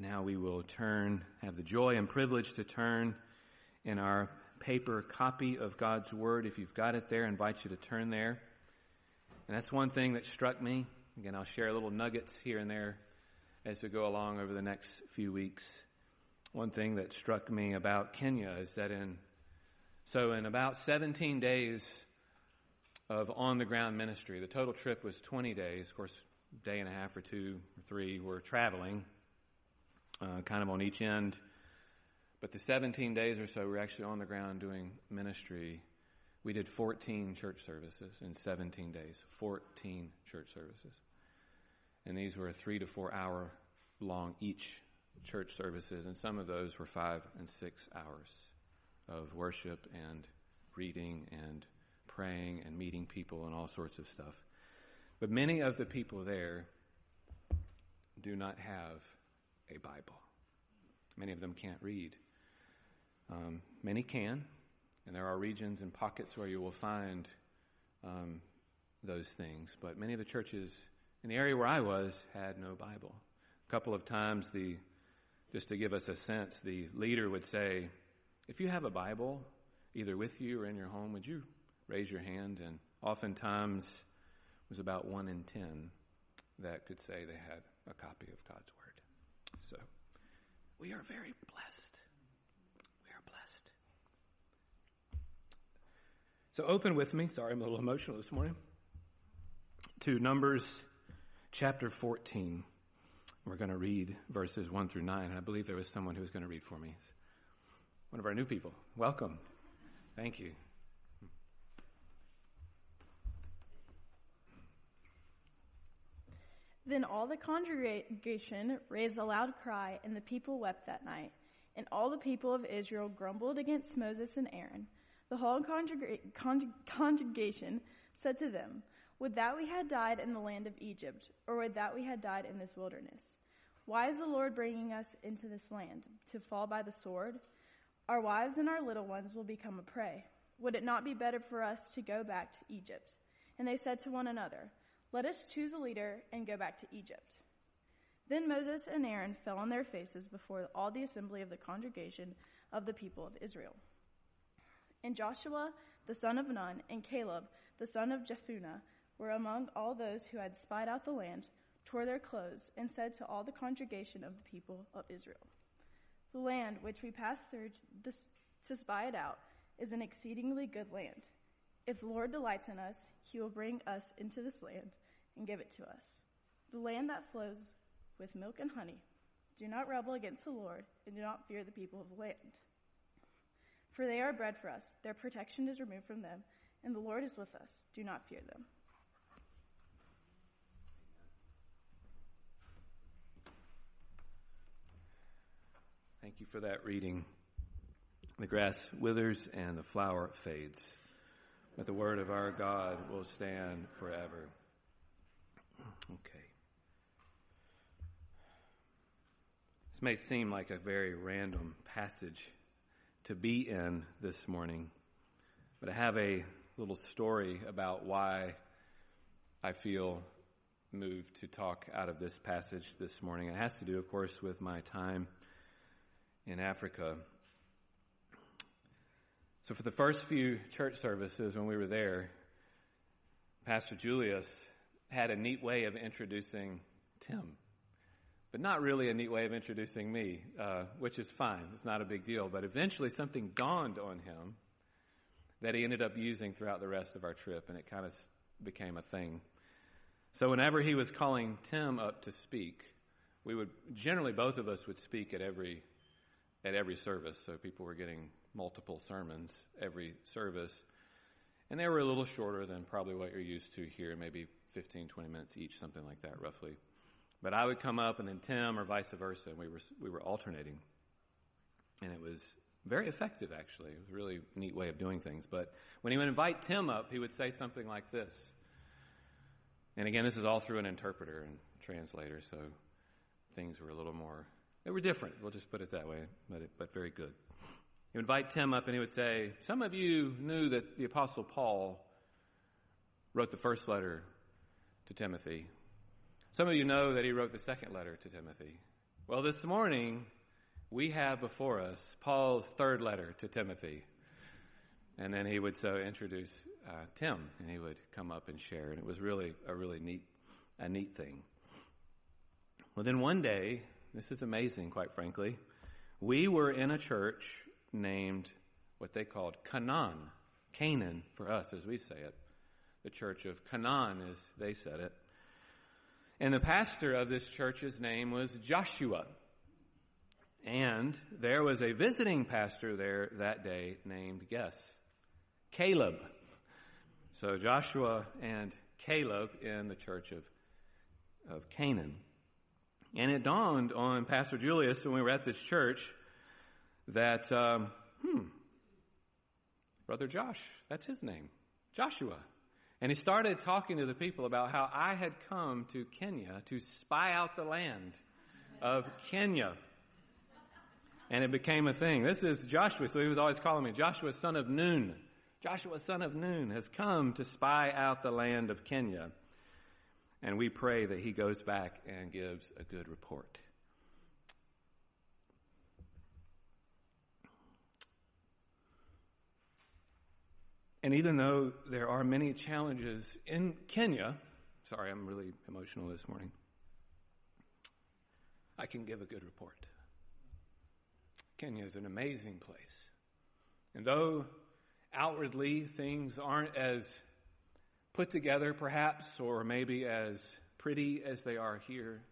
now we will turn, have the joy and privilege to turn in our paper copy of God's Word. If you've got it there, I invite you to turn there. And that's one thing that struck me. Again, I'll share little nuggets here and there as we go along over the next few weeks. One thing that struck me about Kenya is that in so in about 17 days of on the ground ministry, the total trip was 20 days. Of course, day and a half or two or three were traveling, uh, kind of on each end. But the 17 days or so we're actually on the ground doing ministry. We did 14 church services in 17 days. 14 church services. And these were three to four hour long each church services, and some of those were five and six hours of worship and reading and praying and meeting people and all sorts of stuff. But many of the people there do not have a Bible. Many of them can't read. Um, many can, and there are regions and pockets where you will find um, those things. But many of the churches in the area where I was had no Bible. A couple of times, the just to give us a sense, the leader would say, if you have a Bible, either with you or in your home, would you raise your hand? And oftentimes it was about one in ten that could say they had a copy of God's Word. So we are very blessed. We are blessed. So open with me. Sorry, I'm a little emotional this morning. To Numbers chapter 14. We're going to read verses 1 through 9. I believe there was someone who was going to read for me. One of our new people. Welcome. Thank you. Then all the congregation raised a loud cry, and the people wept that night. And all the people of Israel grumbled against Moses and Aaron. The whole congregation said to them, would that we had died in the land of Egypt, or would that we had died in this wilderness? Why is the Lord bringing us into this land? To fall by the sword? Our wives and our little ones will become a prey. Would it not be better for us to go back to Egypt? And they said to one another, Let us choose a leader and go back to Egypt. Then Moses and Aaron fell on their faces before all the assembly of the congregation of the people of Israel. And Joshua, the son of Nun, and Caleb, the son of Jephunneh, were among all those who had spied out the land, tore their clothes, and said to all the congregation of the people of Israel, The land which we passed through to spy it out is an exceedingly good land. If the Lord delights in us, he will bring us into this land and give it to us. The land that flows with milk and honey. Do not rebel against the Lord, and do not fear the people of the land. For they are bread for us, their protection is removed from them, and the Lord is with us. Do not fear them. Thank you for that reading. The grass withers and the flower fades, but the word of our God will stand forever. Okay. This may seem like a very random passage to be in this morning, but I have a little story about why I feel moved to talk out of this passage this morning. It has to do, of course, with my time in Africa. So, for the first few church services when we were there, Pastor Julius had a neat way of introducing Tim, but not really a neat way of introducing me, uh, which is fine. It's not a big deal. But eventually, something dawned on him that he ended up using throughout the rest of our trip, and it kind of became a thing. So, whenever he was calling Tim up to speak, we would generally both of us would speak at every at every service, so people were getting multiple sermons every service. And they were a little shorter than probably what you're used to here, maybe 15, 20 minutes each, something like that, roughly. But I would come up, and then Tim, or vice versa, and we were we were alternating, and it was very effective. Actually, it was a really neat way of doing things. But when he would invite Tim up, he would say something like this. And again, this is all through an interpreter and translator, so things were a little more they were different, we'll just put it that way, but, it, but very good. You invite Tim up and he would say, Some of you knew that the Apostle Paul wrote the first letter to Timothy. Some of you know that he wrote the second letter to Timothy. Well, this morning we have before us Paul's third letter to Timothy. And then he would so introduce uh, Tim, and he would come up and share. And it was really a really neat, a neat thing. Well, then one day, this is amazing, quite frankly. We were in a church named what they called Canaan, Canaan for us as we say it. The church of Canaan, as they said it. And the pastor of this church's name was Joshua. And there was a visiting pastor there that day named, guess, Caleb. So Joshua and Caleb in the church of, of Canaan. And it dawned on Pastor Julius when we were at this church that, um, hmm, Brother Josh, that's his name, Joshua. And he started talking to the people about how I had come to Kenya to spy out the land of Kenya. And it became a thing. This is Joshua, so he was always calling me Joshua, son of Nun. Joshua, son of Nun, has come to spy out the land of Kenya. And we pray that he goes back and gives a good report. And even though there are many challenges in Kenya, sorry, I'm really emotional this morning, I can give a good report. Kenya is an amazing place. And though outwardly things aren't as put together, perhaps, or maybe as pretty as they are here,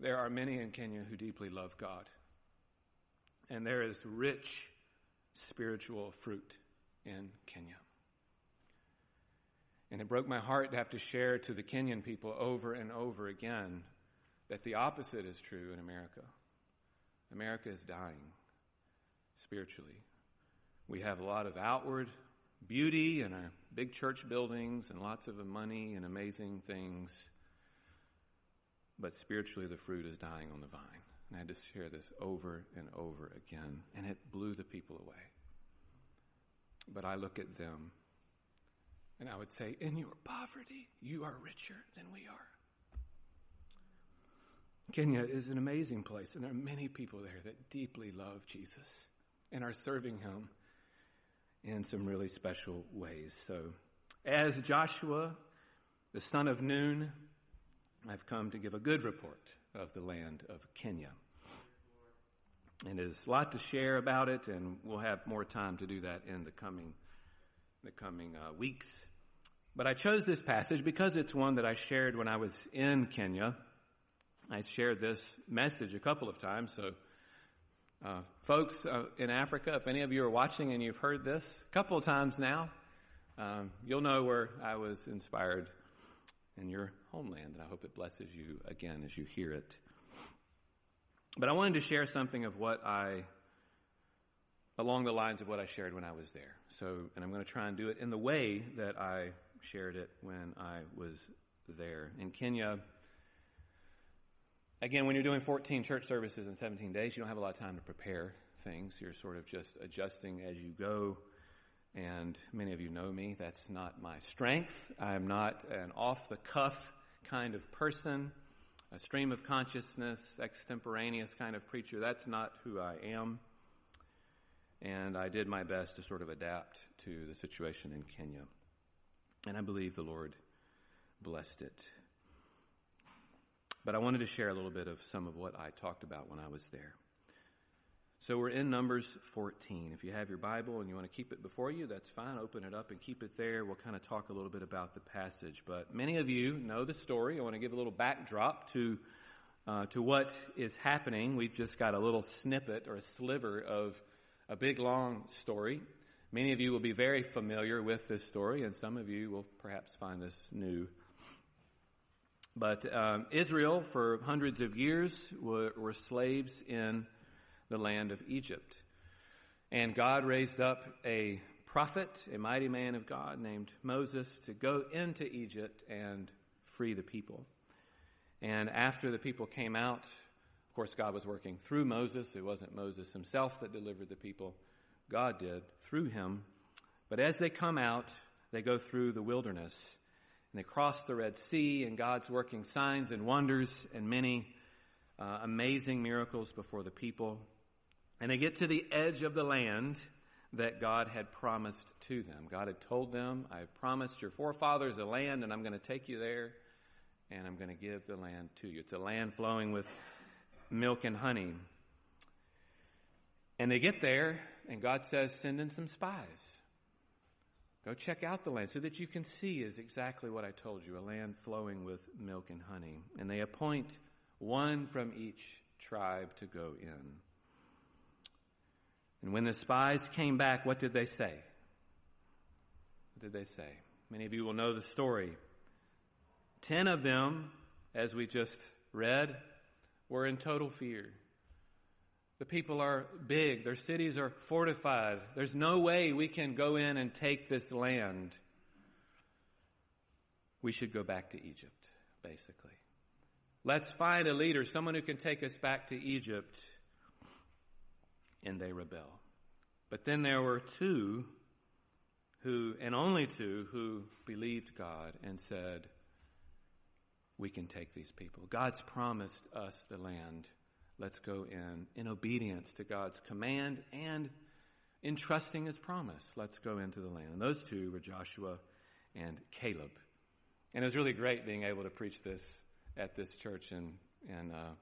there are many in Kenya who deeply love God. And there is rich spiritual fruit in Kenya. And it broke my heart to have to share to the Kenyan people over and over again that the opposite is true in America. America is dying spiritually. We have a lot of outward beauty and our big church buildings and lots of money and amazing things. But spiritually, the fruit is dying on the vine. And I had to share this over and over again, and it blew the people away. But I look at them and I would say, In your poverty, you are richer than we are. Kenya is an amazing place, and there are many people there that deeply love Jesus and are serving him in some really special ways. So, as Joshua, the son of Nun, I've come to give a good report of the land of Kenya. And there's a lot to share about it, and we'll have more time to do that in the coming, the coming uh, weeks. But I chose this passage because it's one that I shared when I was in Kenya. I shared this message a couple of times, so uh, folks uh, in Africa, if any of you are watching and you've heard this a couple of times now, um, you'll know where I was inspired in your homeland, and I hope it blesses you again as you hear it. But I wanted to share something of what I, along the lines of what I shared when I was there. So, and I'm going to try and do it in the way that I shared it when I was there. In Kenya, again, when you're doing 14 church services in 17 days, you don't have a lot of time to prepare things. You're sort of just adjusting as you go. And many of you know me. That's not my strength. I'm not an off the cuff kind of person a stream of consciousness, extemporaneous kind of preacher. That's not who I am. And I did my best to sort of adapt to the situation in Kenya. And I believe the Lord blessed it. But I wanted to share a little bit of some of what I talked about when I was there. So we're in Numbers 14. If you have your Bible and you want to keep it before you, that's fine. Open it up and keep it there. We'll kind of talk a little bit about the passage. But many of you know the story. I want to give a little backdrop to uh, to what is happening. We've just got a little snippet or a sliver of a big long story. Many of you will be very familiar with this story, and some of you will perhaps find this new. But um, Israel, for hundreds of years, were, were slaves in the land of Egypt. And God raised up a prophet, a mighty man of God named Moses, to go into Egypt and free the people. And after the people came out, of course, God was working through Moses. It wasn't Moses himself that delivered the people, God did through him. But as they come out, they go through the wilderness and they cross the Red Sea, and God's working signs and wonders, and many uh, amazing miracles before the people. And they get to the edge of the land that God had promised to them. God had told them, I promised your forefathers a land, and I'm going to take you there, and I'm going to give the land to you. It's a land flowing with milk and honey. And they get there, and God says, Send in some spies. Go check out the land so that you can see is exactly what I told you a land flowing with milk and honey. And they appoint one from each tribe to go in. And when the spies came back, what did they say? What did they say? Many of you will know the story. Ten of them, as we just read, were in total fear. The people are big, their cities are fortified. There's no way we can go in and take this land. We should go back to Egypt, basically. Let's find a leader, someone who can take us back to Egypt. And they rebel. But then there were two who, and only two, who believed God and said, We can take these people. God's promised us the land. Let's go in in obedience to God's command and in trusting his promise. Let's go into the land. And those two were Joshua and Caleb. And it was really great being able to preach this at this church in, in uh,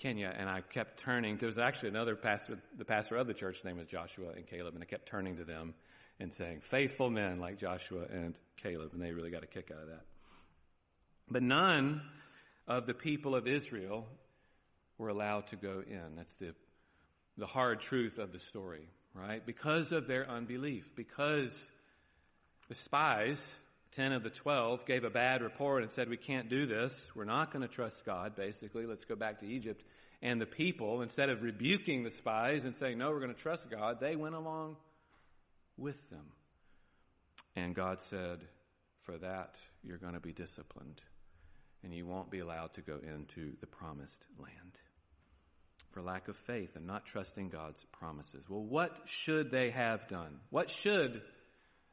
Kenya, and I kept turning. There was actually another pastor, the pastor of the church, name was Joshua and Caleb, and I kept turning to them and saying, faithful men like Joshua and Caleb, and they really got a kick out of that. But none of the people of Israel were allowed to go in. That's the, the hard truth of the story, right? Because of their unbelief, because the spies 10 of the 12 gave a bad report and said, We can't do this. We're not going to trust God, basically. Let's go back to Egypt. And the people, instead of rebuking the spies and saying, No, we're going to trust God, they went along with them. And God said, For that, you're going to be disciplined, and you won't be allowed to go into the promised land for lack of faith and not trusting God's promises. Well, what should they have done? What should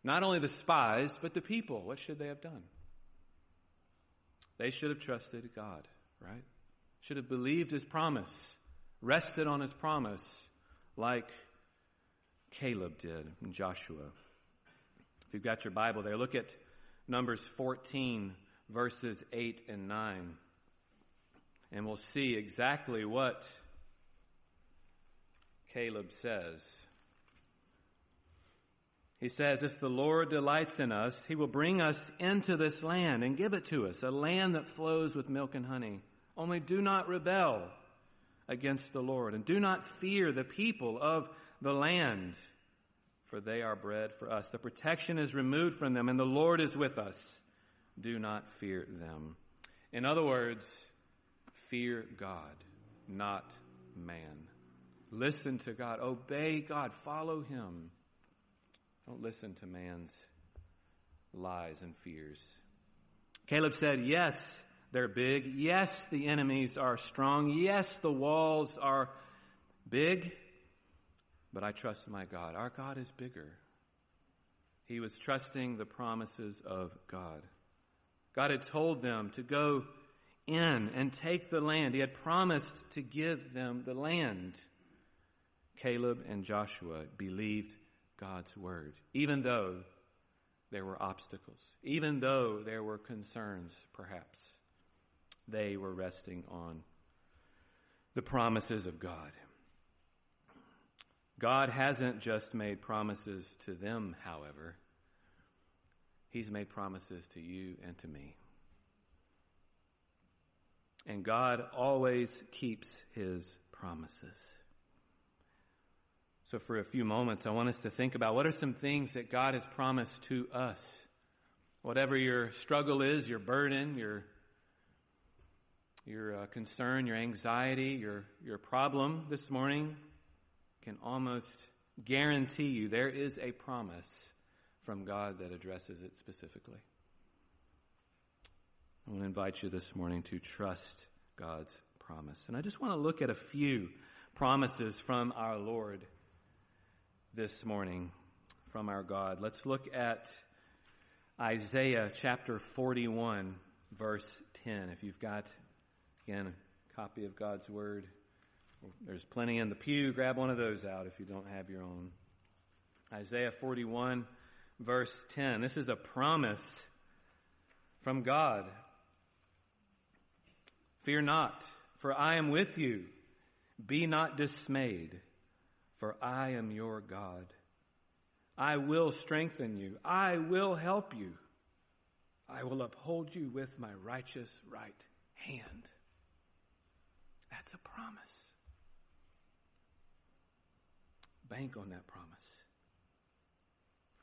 not only the spies, but the people. What should they have done? They should have trusted God, right? Should have believed his promise, rested on his promise, like Caleb did and Joshua. If you've got your Bible there, look at Numbers 14, verses 8 and 9. And we'll see exactly what Caleb says. He says, If the Lord delights in us, he will bring us into this land and give it to us, a land that flows with milk and honey. Only do not rebel against the Lord, and do not fear the people of the land, for they are bread for us. The protection is removed from them, and the Lord is with us. Do not fear them. In other words, fear God, not man. Listen to God, obey God, follow Him. Don't listen to man's lies and fears. Caleb said, Yes, they're big. Yes, the enemies are strong. Yes, the walls are big. But I trust my God. Our God is bigger. He was trusting the promises of God. God had told them to go in and take the land. He had promised to give them the land. Caleb and Joshua believed God's word, even though there were obstacles, even though there were concerns, perhaps. They were resting on the promises of God. God hasn't just made promises to them, however, He's made promises to you and to me. And God always keeps His promises. So, for a few moments, I want us to think about what are some things that God has promised to us. Whatever your struggle is, your burden, your, your uh, concern, your anxiety, your, your problem this morning, can almost guarantee you there is a promise from God that addresses it specifically. I want to invite you this morning to trust God's promise. And I just want to look at a few promises from our Lord this morning from our God. Let's look at Isaiah chapter 41, verse 10. If you've got, again, a copy of God's Word. There's plenty in the pew. Grab one of those out if you don't have your own. Isaiah 41, verse 10. This is a promise from God. Fear not, for I am with you. Be not dismayed, for I am your God. I will strengthen you. I will help you. I will uphold you with my righteous right hand. That's a promise. Bank on that promise.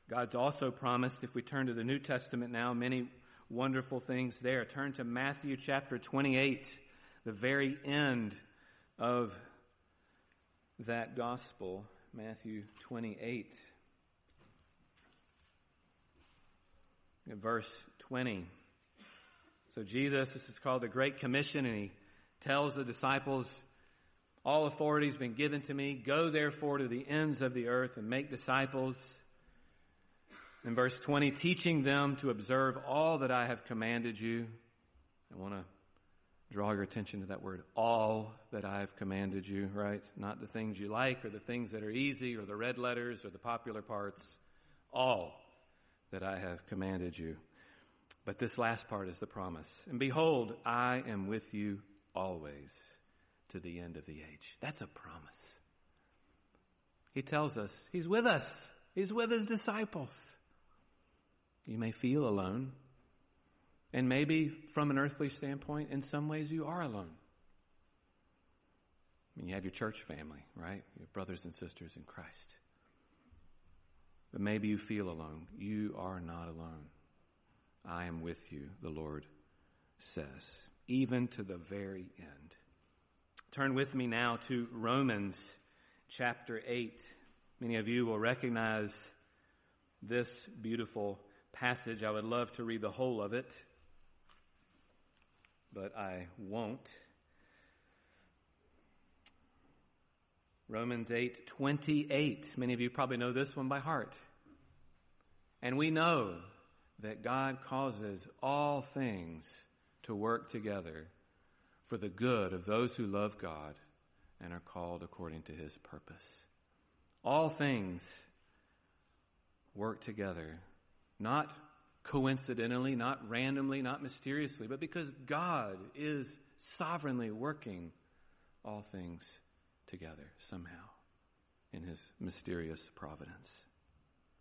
God's also promised, if we turn to the New Testament now, many wonderful things there. Turn to Matthew chapter 28, the very end of that gospel, Matthew 28. Verse 20. So Jesus, this is called the Great Commission, and he tells the disciples, All authority has been given to me. Go therefore to the ends of the earth and make disciples. In verse 20, teaching them to observe all that I have commanded you. I want to draw your attention to that word, all that I have commanded you, right? Not the things you like or the things that are easy or the red letters or the popular parts. All that I have commanded you. But this last part is the promise. And behold, I am with you always to the end of the age. That's a promise. He tells us He's with us, He's with His disciples. You may feel alone. And maybe from an earthly standpoint, in some ways you are alone. I mean, you have your church family, right? Your brothers and sisters in Christ. But maybe you feel alone. You are not alone. I am with you, the Lord says, even to the very end. Turn with me now to Romans chapter 8. Many of you will recognize this beautiful passage. I would love to read the whole of it, but I won't. Romans 8 28. Many of you probably know this one by heart. And we know that God causes all things to work together for the good of those who love God and are called according to his purpose. All things work together, not coincidentally, not randomly, not mysteriously, but because God is sovereignly working all things together somehow in his mysterious providence.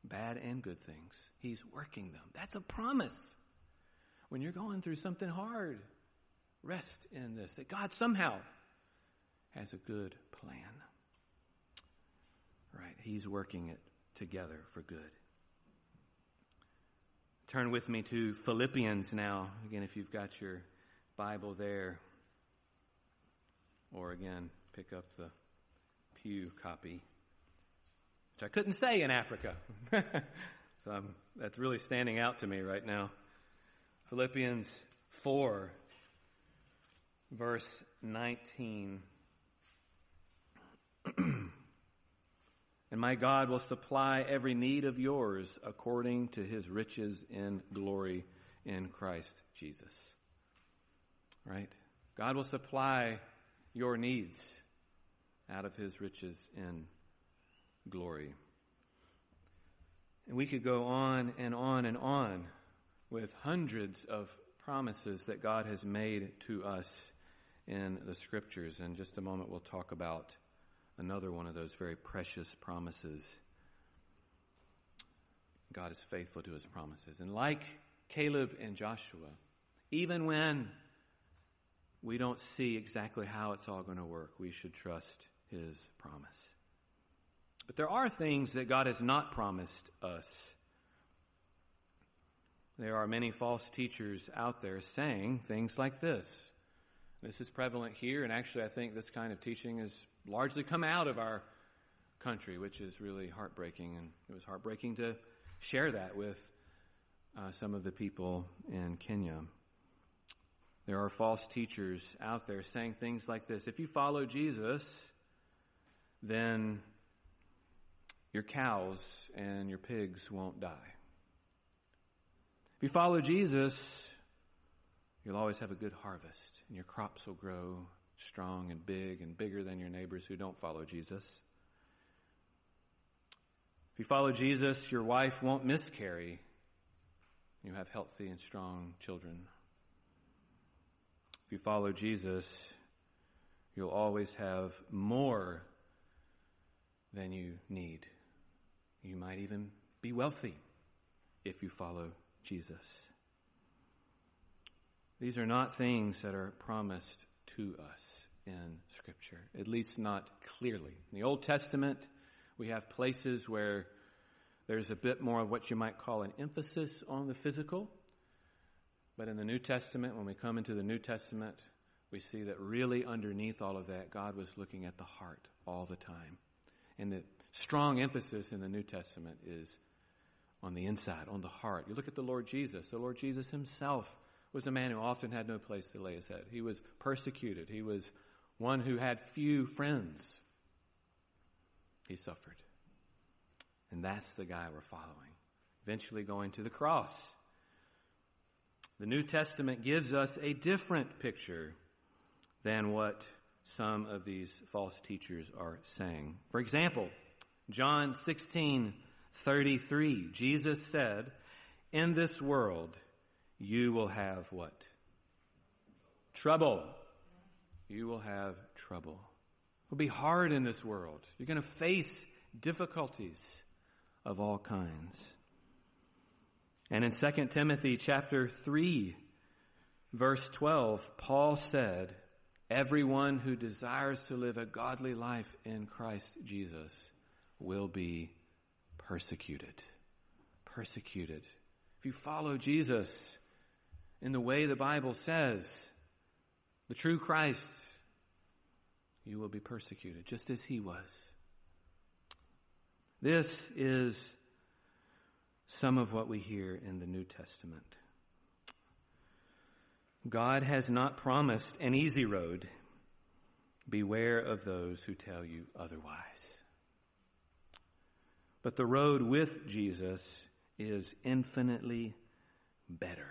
Bad and good things. He's working them. That's a promise. When you're going through something hard, rest in this that God somehow has a good plan. Right? He's working it together for good. Turn with me to Philippians now. Again, if you've got your Bible there. Or again, pick up the Pew copy, which I couldn't say in Africa. so I'm, that's really standing out to me right now. Philippians 4, verse 19. My God will supply every need of yours according to his riches in glory in Christ Jesus. Right? God will supply your needs out of his riches in glory. And we could go on and on and on with hundreds of promises that God has made to us in the scriptures. In just a moment, we'll talk about another one of those very precious promises. God is faithful to his promises. And like Caleb and Joshua, even when we don't see exactly how it's all going to work, we should trust his promise. But there are things that God has not promised us. There are many false teachers out there saying things like this. This is prevalent here, and actually, I think this kind of teaching has largely come out of our country, which is really heartbreaking. And it was heartbreaking to share that with uh, some of the people in Kenya. There are false teachers out there saying things like this If you follow Jesus, then your cows and your pigs won't die. If you follow Jesus, you'll always have a good harvest and your crops will grow strong and big and bigger than your neighbors who don't follow Jesus. If you follow Jesus, your wife won't miscarry. You have healthy and strong children. If you follow Jesus, you'll always have more than you need. You might even be wealthy if you follow Jesus. These are not things that are promised to us in Scripture, at least not clearly. In the Old Testament, we have places where there's a bit more of what you might call an emphasis on the physical. But in the New Testament, when we come into the New Testament, we see that really underneath all of that, God was looking at the heart all the time. And the strong emphasis in the New Testament is on the inside, on the heart. You look at the Lord Jesus. The Lord Jesus himself was a man who often had no place to lay his head. He was persecuted. He was one who had few friends. He suffered. And that's the guy we're following, eventually going to the cross. The New Testament gives us a different picture than what some of these false teachers are saying. For example, John 16, 33, Jesus said, In this world you will have what? Trouble. You will have trouble. It will be hard in this world. You're going to face difficulties of all kinds. And in 2 Timothy chapter 3 verse 12, Paul said, everyone who desires to live a godly life in Christ Jesus will be persecuted. Persecuted. If you follow Jesus in the way the Bible says, the true Christ, you will be persecuted just as he was. This is some of what we hear in the New Testament. God has not promised an easy road. Beware of those who tell you otherwise. But the road with Jesus is infinitely better.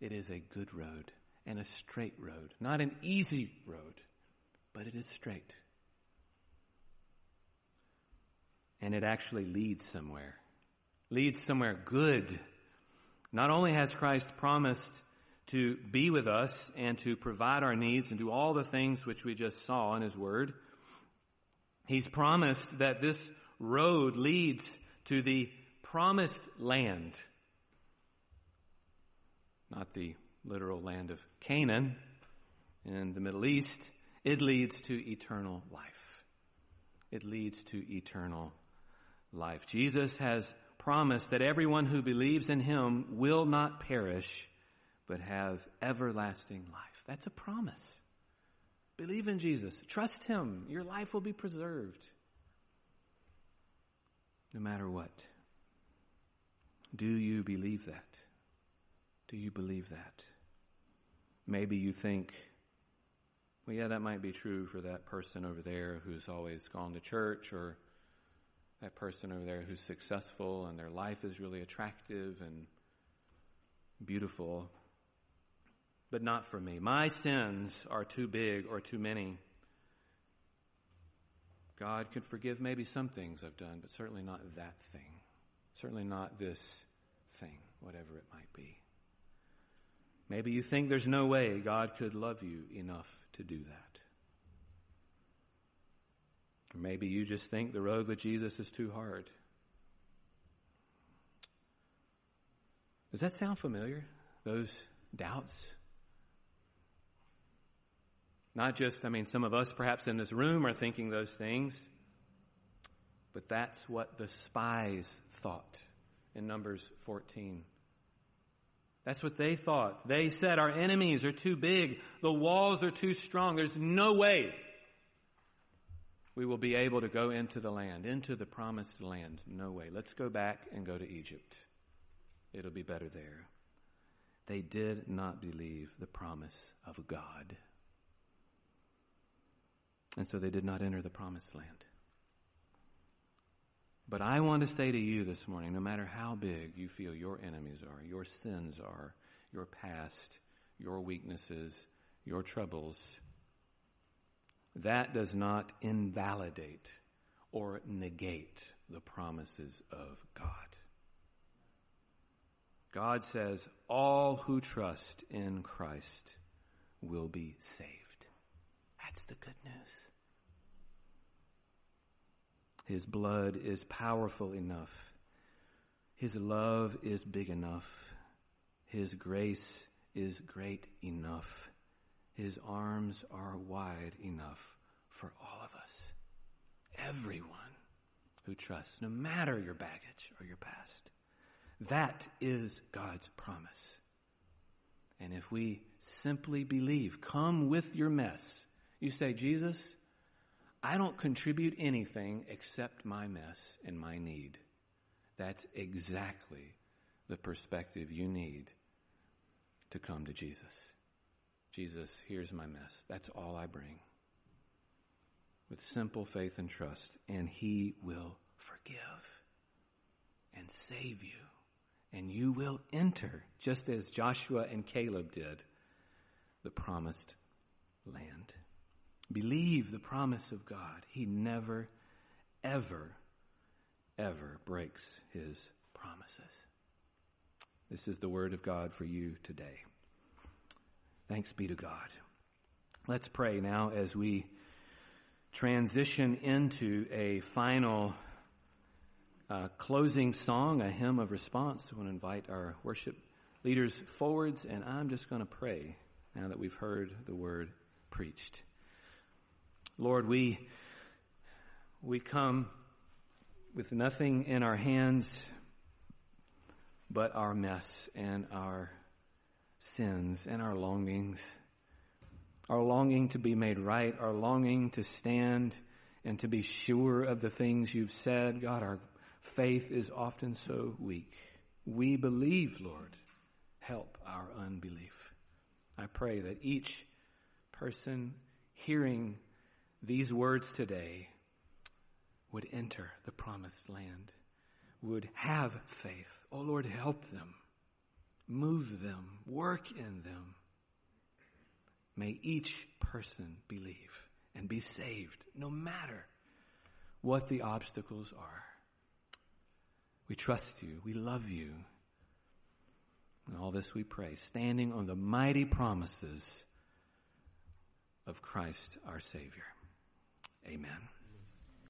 It is a good road and a straight road. Not an easy road, but it is straight. And it actually leads somewhere. Leads somewhere good. Not only has Christ promised to be with us and to provide our needs and do all the things which we just saw in His Word. He's promised that this road leads to the promised land. Not the literal land of Canaan in the Middle East. It leads to eternal life. It leads to eternal life. Jesus has promised that everyone who believes in Him will not perish but have everlasting life. That's a promise. Believe in Jesus. Trust Him. Your life will be preserved. No matter what. Do you believe that? Do you believe that? Maybe you think, well, yeah, that might be true for that person over there who's always gone to church, or that person over there who's successful and their life is really attractive and beautiful but not for me. My sins are too big or too many. God could forgive maybe some things I've done, but certainly not that thing. Certainly not this thing, whatever it might be. Maybe you think there's no way God could love you enough to do that. Maybe you just think the road with Jesus is too hard. Does that sound familiar? Those doubts? Not just, I mean, some of us perhaps in this room are thinking those things, but that's what the spies thought in Numbers 14. That's what they thought. They said, Our enemies are too big, the walls are too strong, there's no way we will be able to go into the land, into the promised land. No way. Let's go back and go to Egypt. It'll be better there. They did not believe the promise of God. And so they did not enter the promised land. But I want to say to you this morning no matter how big you feel your enemies are, your sins are, your past, your weaknesses, your troubles, that does not invalidate or negate the promises of God. God says all who trust in Christ will be saved. That's the good news. His blood is powerful enough. His love is big enough. His grace is great enough. His arms are wide enough for all of us. Everyone who trusts, no matter your baggage or your past. That is God's promise. And if we simply believe, come with your mess. You say, Jesus, I don't contribute anything except my mess and my need. That's exactly the perspective you need to come to Jesus. Jesus, here's my mess. That's all I bring. With simple faith and trust, and He will forgive and save you. And you will enter, just as Joshua and Caleb did, the promised land. Believe the promise of God. He never, ever, ever breaks his promises. This is the word of God for you today. Thanks be to God. Let's pray now as we transition into a final uh, closing song, a hymn of response. I want to invite our worship leaders forwards, and I'm just going to pray now that we've heard the word preached. Lord, we, we come with nothing in our hands but our mess and our sins and our longings. Our longing to be made right, our longing to stand and to be sure of the things you've said. God, our faith is often so weak. We believe, Lord. Help our unbelief. I pray that each person hearing these words today would enter the promised land, would have faith. Oh Lord, help them, move them, work in them. May each person believe and be saved, no matter what the obstacles are. We trust you. We love you. And all this we pray, standing on the mighty promises of Christ our Savior. Amen.